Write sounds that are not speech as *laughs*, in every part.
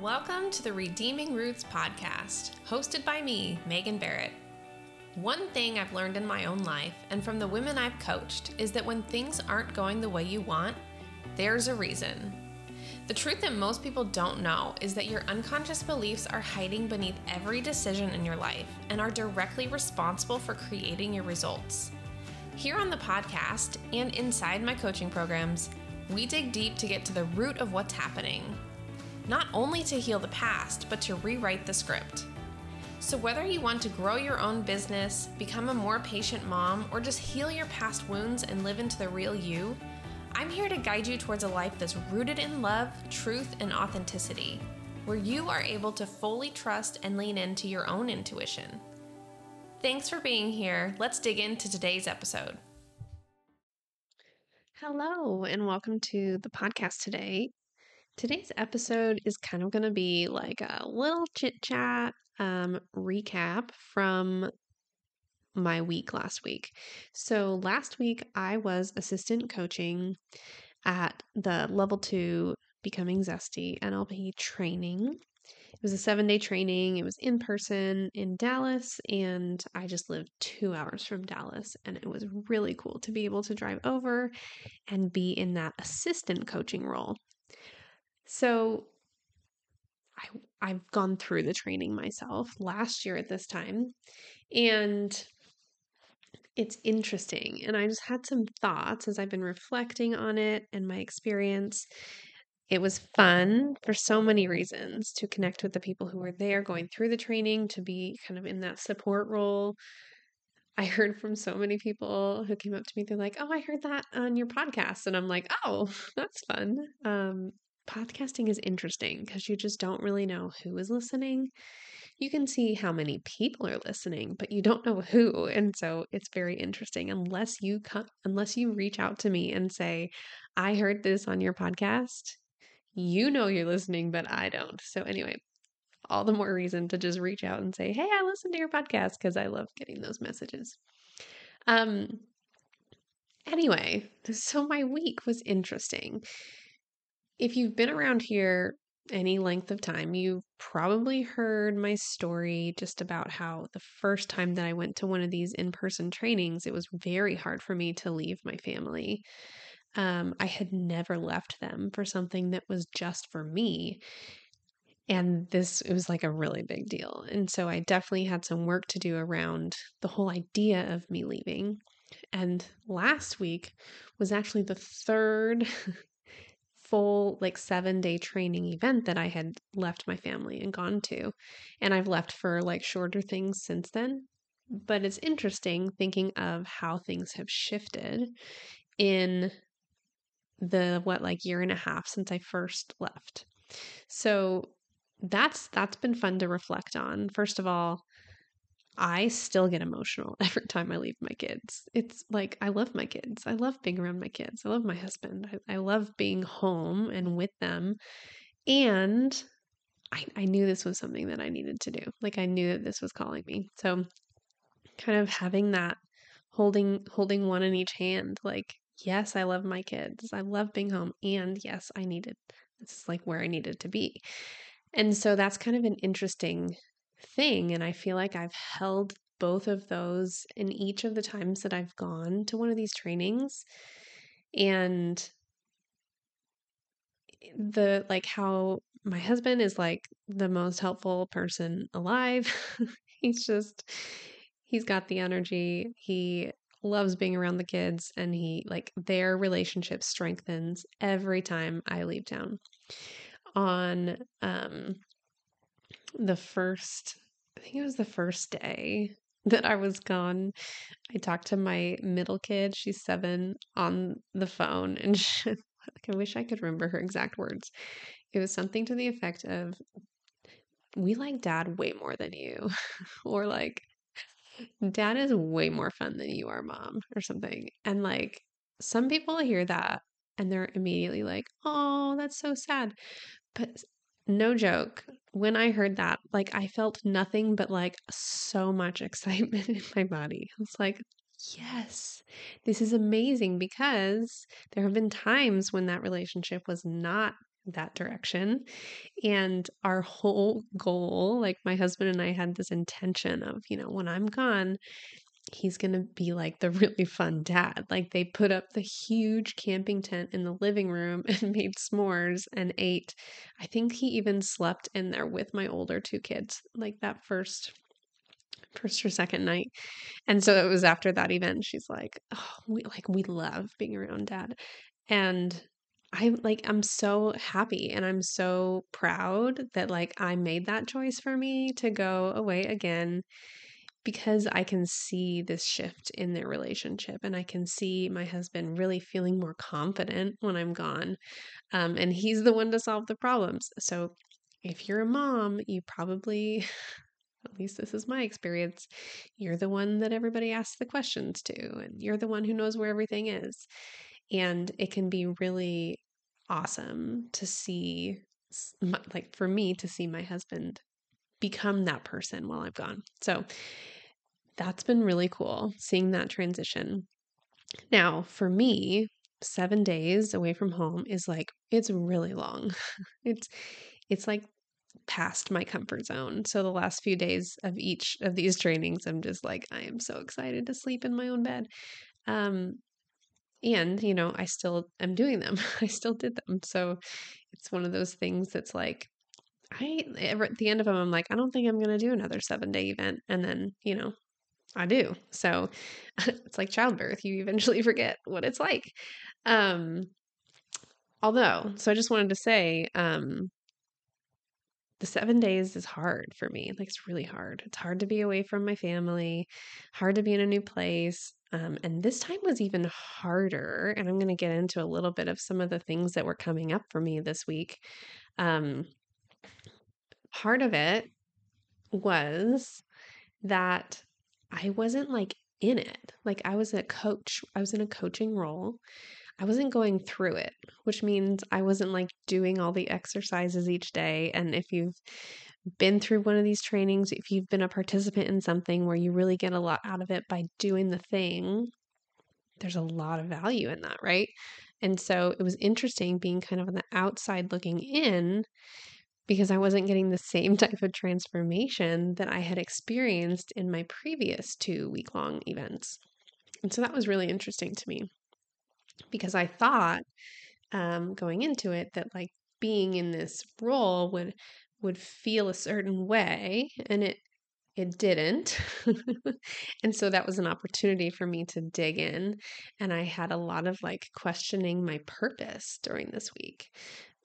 Welcome to the Redeeming Roots podcast, hosted by me, Megan Barrett. One thing I've learned in my own life and from the women I've coached is that when things aren't going the way you want, there's a reason. The truth that most people don't know is that your unconscious beliefs are hiding beneath every decision in your life and are directly responsible for creating your results. Here on the podcast and inside my coaching programs, we dig deep to get to the root of what's happening. Not only to heal the past, but to rewrite the script. So, whether you want to grow your own business, become a more patient mom, or just heal your past wounds and live into the real you, I'm here to guide you towards a life that's rooted in love, truth, and authenticity, where you are able to fully trust and lean into your own intuition. Thanks for being here. Let's dig into today's episode. Hello, and welcome to the podcast today. Today's episode is kind of going to be like a little chit chat um, recap from my week last week. So, last week I was assistant coaching at the level two Becoming Zesty NLP training. It was a seven day training. It was in person in Dallas, and I just lived two hours from Dallas. And it was really cool to be able to drive over and be in that assistant coaching role. So, I, I've gone through the training myself last year at this time, and it's interesting. And I just had some thoughts as I've been reflecting on it and my experience. It was fun for so many reasons to connect with the people who were there going through the training, to be kind of in that support role. I heard from so many people who came up to me. They're like, "Oh, I heard that on your podcast," and I'm like, "Oh, *laughs* that's fun." Um, podcasting is interesting because you just don't really know who is listening. You can see how many people are listening, but you don't know who, and so it's very interesting unless you come, unless you reach out to me and say, "I heard this on your podcast." You know you're listening, but I don't. So anyway, all the more reason to just reach out and say, "Hey, I listened to your podcast" because I love getting those messages. Um anyway, so my week was interesting. If you've been around here any length of time, you've probably heard my story just about how the first time that I went to one of these in person trainings, it was very hard for me to leave my family. Um, I had never left them for something that was just for me. And this, it was like a really big deal. And so I definitely had some work to do around the whole idea of me leaving. And last week was actually the third *laughs* full like seven day training event that I had left my family and gone to. And I've left for like shorter things since then. But it's interesting thinking of how things have shifted in the what like year and a half since I first left. So that's that's been fun to reflect on. First of all, I still get emotional *laughs* every time I leave my kids. It's like I love my kids. I love being around my kids. I love my husband. I, I love being home and with them. And I, I knew this was something that I needed to do. Like I knew that this was calling me. So kind of having that holding holding one in each hand, like, yes, I love my kids. I love being home. And yes, I needed this is like where I needed to be. And so that's kind of an interesting thing. And I feel like I've held both of those in each of the times that I've gone to one of these trainings. And the like how my husband is like the most helpful person alive. *laughs* he's just, he's got the energy. He loves being around the kids and he like their relationship strengthens every time I leave town. On um the first, I think it was the first day that I was gone, I talked to my middle kid, she's seven, on the phone, and *laughs* she, I wish I could remember her exact words. It was something to the effect of, We like dad way more than you, *laughs* or like, Dad is way more fun than you are, mom, or something. And like, some people hear that and they're immediately like, Oh, that's so sad. But no joke, when I heard that, like I felt nothing but like so much *laughs* excitement in my body. I was like, yes, this is amazing because there have been times when that relationship was not that direction. And our whole goal, like my husband and I had this intention of, you know, when I'm gone, he's going to be like the really fun dad. Like they put up the huge camping tent in the living room *laughs* and made s'mores and ate. I think he even slept in there with my older two kids, like that first first or second night. And so it was after that event she's like, "Oh, we like we love being around dad." And I like I'm so happy and I'm so proud that like I made that choice for me to go away again because I can see this shift in their relationship and I can see my husband really feeling more confident when I'm gone. Um, and he's the one to solve the problems. So if you're a mom, you probably, *laughs* at least this is my experience, you're the one that everybody asks the questions to, and you're the one who knows where everything is. And it can be really awesome to see, like for me, to see my husband become that person while I'm gone. So that's been really cool seeing that transition. Now, for me, seven days away from home is like it's really long. *laughs* it's it's like past my comfort zone. So the last few days of each of these trainings, I'm just like, I am so excited to sleep in my own bed. Um, and you know, I still am doing them. *laughs* I still did them. So it's one of those things that's like, I at the end of them, I'm like, I don't think I'm to do another seven day event. And then, you know, I do. So *laughs* it's like childbirth. You eventually *laughs* forget what it's like. Um, although, so I just wanted to say, um, the seven days is hard for me. Like it's really hard. It's hard to be away from my family, hard to be in a new place. Um, and this time was even harder. And I'm going to get into a little bit of some of the things that were coming up for me this week. Um, part of it was that I wasn't like in it. Like I was a coach, I was in a coaching role. I wasn't going through it, which means I wasn't like doing all the exercises each day. And if you've been through one of these trainings, if you've been a participant in something where you really get a lot out of it by doing the thing, there's a lot of value in that, right? And so it was interesting being kind of on the outside looking in because I wasn't getting the same *laughs* type of transformation that I had experienced in my previous two week long events. And so that was really interesting to me because I thought um, going into it that like being in this role would would feel a certain way and it it didn't *laughs* and so that was an opportunity for me to dig in and i had a lot of like questioning my purpose during this week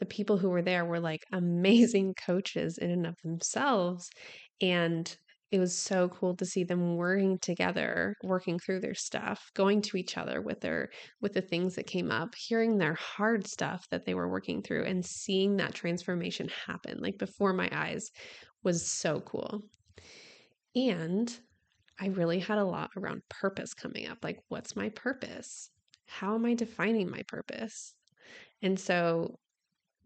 the people who were there were like amazing coaches in and of themselves. And it was so cool to see them working together, working through their stuff, going to each other with their with the things that came up, hearing their hard stuff that they were working through and seeing that transformation happen like before my eyes was so cool. And I really had a lot around purpose coming up. Like what's my purpose? How am I defining my purpose? And so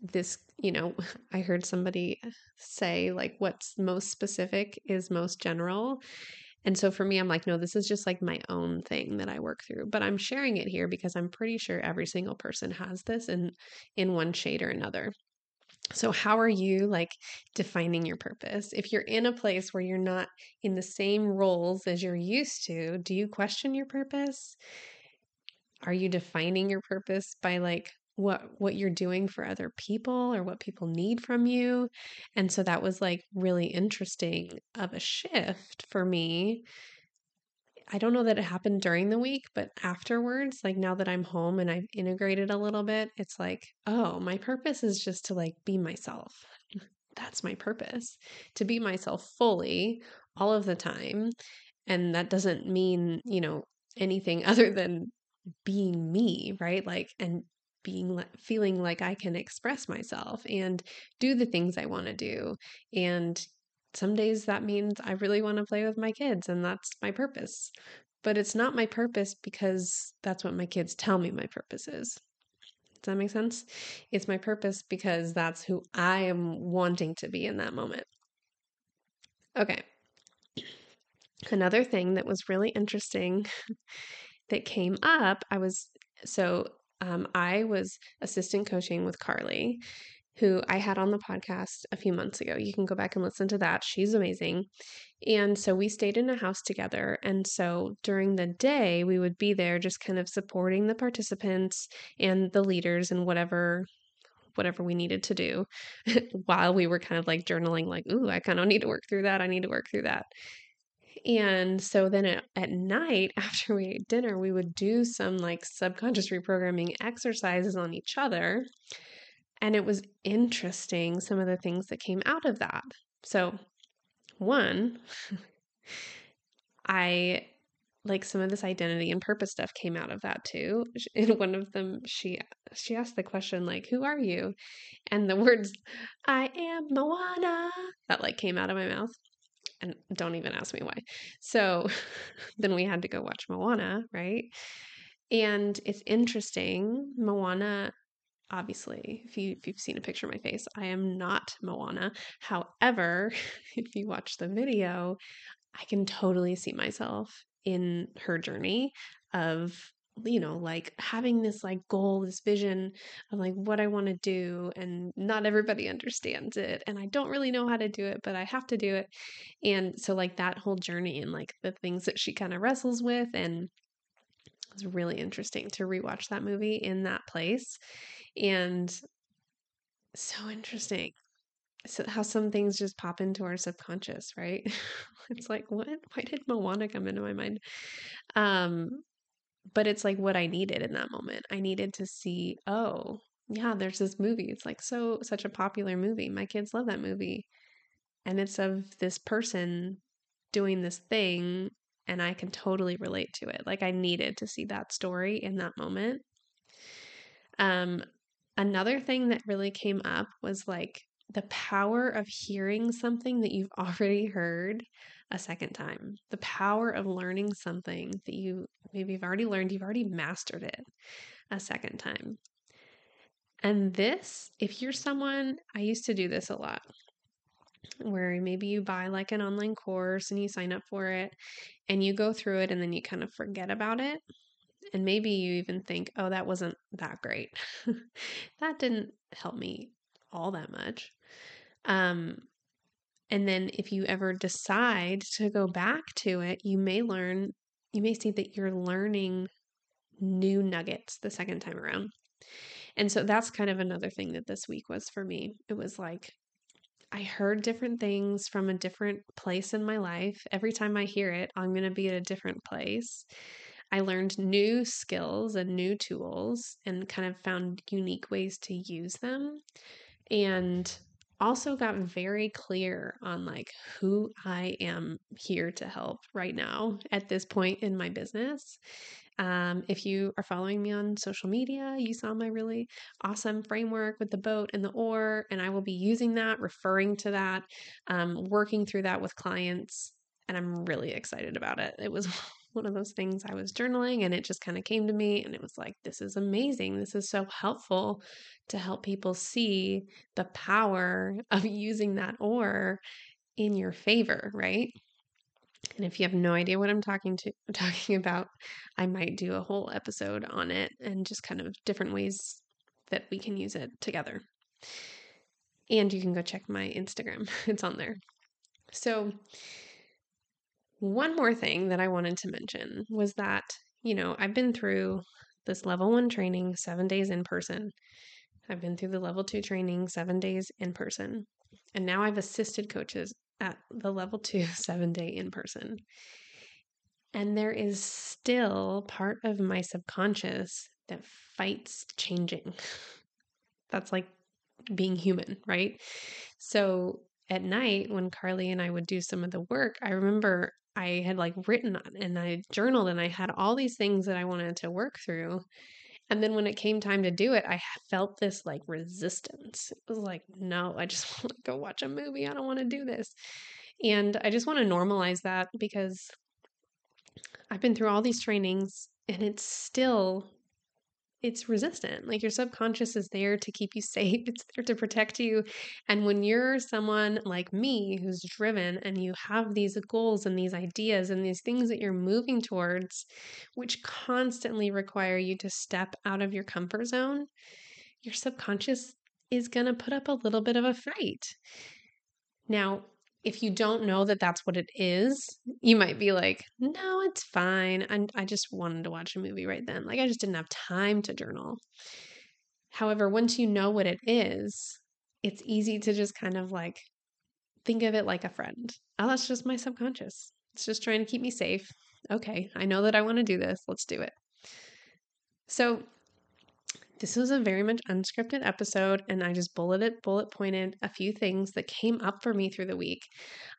this, you know, *laughs* I heard somebody say like what's most specific is most general. And so for me, I'm like, no, this is just like my own thing that I work through. But I'm sharing it here because I'm pretty sure every single person has this in in one shade or another. So how are you like defining your purpose? If you're in a place where you're not in the same roles as you're used to, do you question your purpose? Are you defining your purpose by like what what you're doing for other people or what people need from you and so that was like really interesting of a shift for me. I don't know that it happened during the week but afterwards like now that i'm home and i've integrated a little bit it's like oh my purpose is just to like be myself. That's my purpose to be myself fully all of the time and that doesn't mean you know anything other than being me right? Like and being feeling like I can express myself and do the things I want to do. And some days that means I really want to play with my kids and that's my purpose. But it's not my purpose because that's what my kids tell me my purpose is. Does that make sense? It's my purpose because that's who I am wanting to be in that moment. Okay. Another thing that was really interesting *laughs* that came up, I was so um, I was assistant coaching with Carly, who I had on the podcast a few months ago. You can go back and listen to that. She's amazing. And so we stayed in a house together. And so during the day, we would be there just kind of supporting the participants and the leaders and whatever whatever we needed to do *laughs* while we were kind of like journaling like ooh i kind of need to work through that i need to work through that and so then at, at night *laughs* after we ate dinner we would do some like subconscious reprogramming exercises on each other and it was interesting some of the things that came out of that so one *laughs* i like some of this identity and purpose stuff came out of that too. In *laughs* one of them, she she asked the question like, "Who are you?" And the words "I am Moana" that like came out of my mouth, and don't even ask me why. So *laughs* then we had to go watch Moana, right? And it's interesting. Moana, obviously, if you if you've seen a picture of my face, I am not Moana. However, *laughs* if you watch the video, I can totally see myself in her journey of you know like having this like goal this vision of like what i want to do and not everybody understands it and i don't really know how to do it but i have to do it and so like that whole journey and like the things that she kind of wrestles with and it's really interesting to rewatch that movie in that place and so interesting so how some things just pop into our subconscious, right? *laughs* it's like, what? Why did Moana come into my mind? Um, but it's like what I needed in that moment. I needed to see, oh, yeah, there's this movie. It's like so such a popular movie. My kids love that movie. And it's of this person doing this thing and I can totally relate to it. Like I needed to see that story in that moment. Um another thing that really came up was like the power of hearing something that you've *laughs* already heard a second time, the power of learning something that you maybe you've already learned, you've already mastered it a second time. And this, if you're someone, I used to do this a lot where maybe you buy like an online course and you sign up for it and you go through it and then you kind of forget about it. And maybe you even think, oh, that wasn't that great. *laughs* that didn't help me all that much. Um, and then if you ever decide to go back to it, you may learn, you may see that you're learning new nuggets the second time around. And so that's kind of another thing that this week was for me. It was like I heard different things from a different place in my life. Every time I hear it, I'm going to be at a different place. I learned new skills and new tools and kind of found unique ways to use them. And also got very clear on like who I am here to help right now at this point in my business. Um, if you are following me on social media, you saw my really awesome framework with the boat and the oar, and I will be using that, referring to that, um, working through that with clients. And I'm really excited about it. It was one of those things I was journaling and it just kind of came to me and it was like, this is amazing. This is so helpful to help people see the power *laughs* of using that oar in your favor, right? And if you have no idea what I'm talking to *laughs* talking about, I might do a whole episode on it and just kind of different ways that we can use it together. And you can go check my Instagram. *laughs* It's on there. So, one more thing that I wanted to mention was that, you know, I've been through this level one training seven days in person. I've been through the level two training seven days in person. And now I've assisted coaches at the level two *laughs* seven day in person. And there is still part of my subconscious that fights changing. *laughs* That's like being human, right? So at night, when Carly and I would do some of the work, I remember I had like written and I journaled and I had all these things that I wanted to work through. And then when it came time to do it, I felt this like resistance. It was like, no, I just *laughs* want to go watch a movie. I don't want to do this. And I just want to normalize that because I've been through all these trainings and it's still it's resistant. Like your subconscious is there to keep you *laughs* safe, it's there to protect you. And when you're someone like me who's driven and you have these goals and these ideas and these things that you're moving towards, which constantly require you to step out of your comfort zone, your subconscious is going to put up a little bit of a fight. Now, if you don't know that that's what it is, you might be like, no, it's fine. i I just wanted to watch a movie right then. Like, I just didn't have time to journal. However, once you know what it is, it's easy to just kind of like think of it like a friend. Oh, that's just my subconscious. It's just trying to keep me safe. Okay, I know that I want to do this. Let's do it. So, this was a very much unscripted episode, and I just bulleted, bullet pointed a few things that came up for me through the week.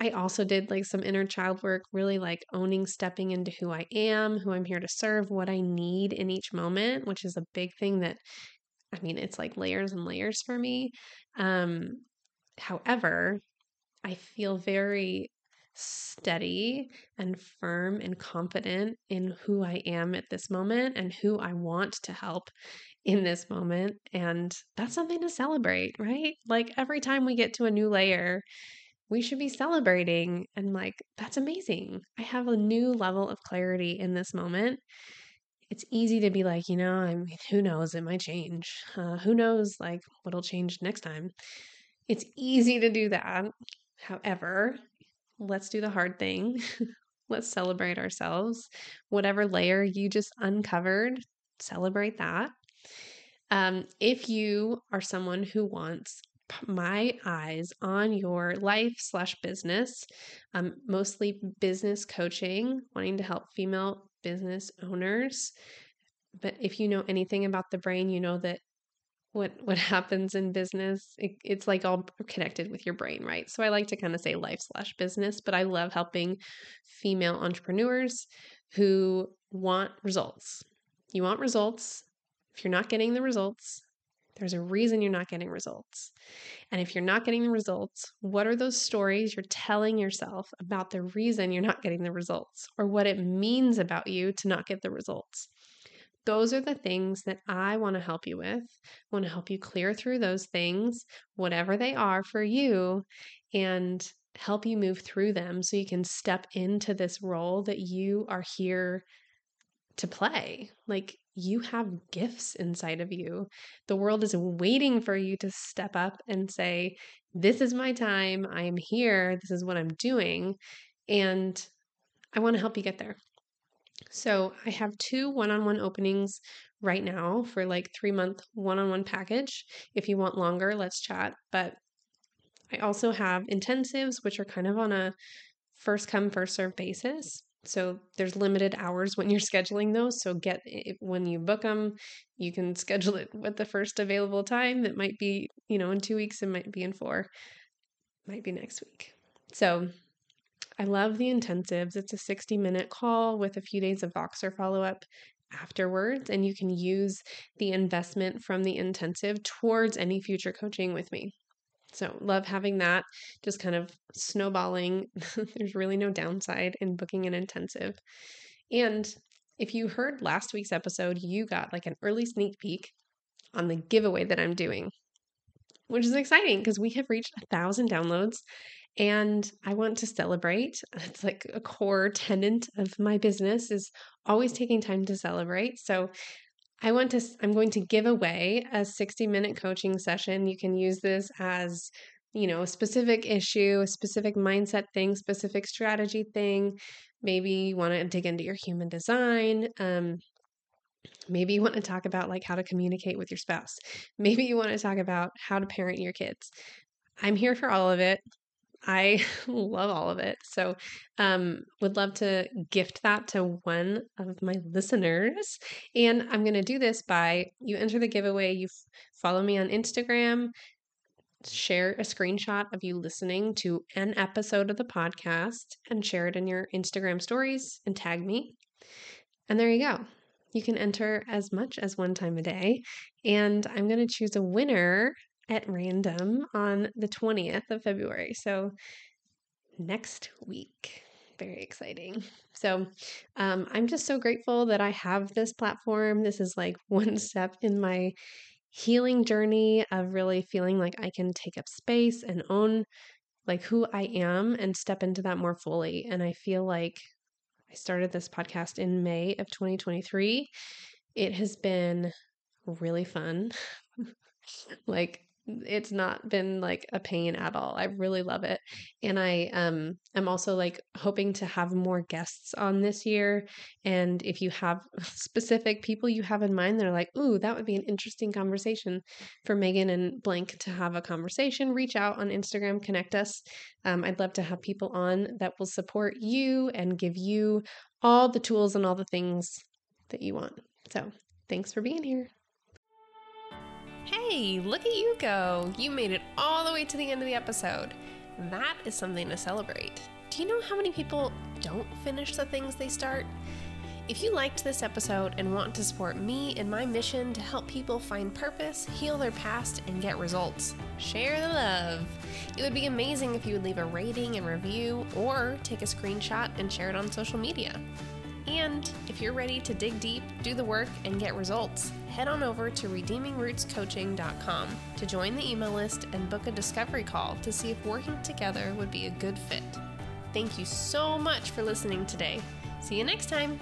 I also did like some inner child work, really like owning, stepping into who I am, who I'm here to serve, what I need in each moment, which is a big thing that I mean, it's like layers and layers for me. Um, however, I feel very steady and firm and confident in who I am at this moment and who I want to help in this moment. And that's something to celebrate, right? Like every time we get to a new layer, we should be celebrating and like, that's amazing. I have a new level of clarity in this moment. It's easy to be like, you know, I mean, who knows? It might change. Uh, who knows, like, what'll change next time? It's easy to do that. However, let's do the hard thing. *laughs* let's celebrate ourselves. Whatever layer you just uncovered, celebrate that. Um, if you are someone who wants my eyes on your life slash business, um, mostly business coaching, wanting to help female business owners. But if you know anything about the brain, you know that what *laughs* what happens in business it, it's like all connected with your brain right so i like to kind of say life slash business but i love helping female entrepreneurs who want results you want results if you're not getting the results, there's a reason you're not getting results. And if you're not getting the results, what are those stories you're telling yourself about the reason you're not getting the results or what it means about you to not get the results? Those are the things that I want to help you with. I want to help you clear through those things, whatever they are for you, and help you move through them so you can step into this role that you are here to play. Like you have gifts inside of you. The world is waiting for you to step up and say, This is my time. I am here. This is what I'm doing. And I want to help you get there. So I have two one on one openings right now for like three month one on one package. If you want longer, let's chat. But I also have intensives, which are kind of on a first come, first serve basis. So there's limited hours when you're scheduling those. So get it, when you book them, you can *laughs* schedule it with the first available time. It might be, you know, in two weeks, it might be in four, might be next week. So I love the intensives. It's a 60 minute call with a few days of Voxer follow up afterwards, and you can use the investment from the intensive towards any future coaching with me. So, love having that just kind of snowballing. *laughs* There's really no downside in booking an intensive. And if you heard last week's episode, you got like an early sneak peek on the giveaway that I'm doing, which is exciting because we have reached a thousand downloads and I want to celebrate. *laughs* It's like a core tenant of my business is always taking time to celebrate. So I want to I'm going to give away a 60 minute coaching session. You can use this as, you know, a specific issue, a specific mindset thing, specific strategy thing. Maybe you want to dig into your human design. Um, maybe you want to talk about like how to communicate with your spouse. Maybe you want to talk about how to parent your kids. I'm here for all of it. I *laughs* love all of it. So, um, would love to gift that to one of my listeners. And I'm going to do this by you enter the giveaway, you f- follow me on Instagram, share a screenshot of you listening to an episode of the podcast, and share it in your Instagram stories and tag me. And there you go. You can enter as much as one time a day. And I'm going to choose a winner at random on the 20th of February. So next week. Very exciting. So um, I'm just so grateful that I have this platform. This is like *laughs* one step in my healing journey of really feeling like I can take up space and own like who I am and step into that more fully. And I feel like I started this podcast in May of 2023. It has been really fun. *laughs* like it's not been like a pain at all. I really love it. And I um I'm also like hoping to have more guests on this year. And if you have *laughs* specific people you have in mind, they're like, ooh, that would be an interesting conversation for Megan and Blank to have a conversation. Reach out on Instagram, connect us. Um, I'd love to have people on that will support you and give you all the tools and all the things that you want. So thanks for being here. Hey, look at you go! You made it all the way to the end of the episode. That is something to celebrate. Do you know how many people don't finish the things they start? If you liked this episode and want to support me in my mission to help people find purpose, heal their past, and get results, share the love. It would be amazing if you would leave a rating and review or take a screenshot and share it on social media. And if you're ready to dig deep, do the work, and get results, head on over to redeemingrootscoaching.com to join the email list and book a discovery call to see if working together would be a good fit. Thank you so much for listening today. See you next time.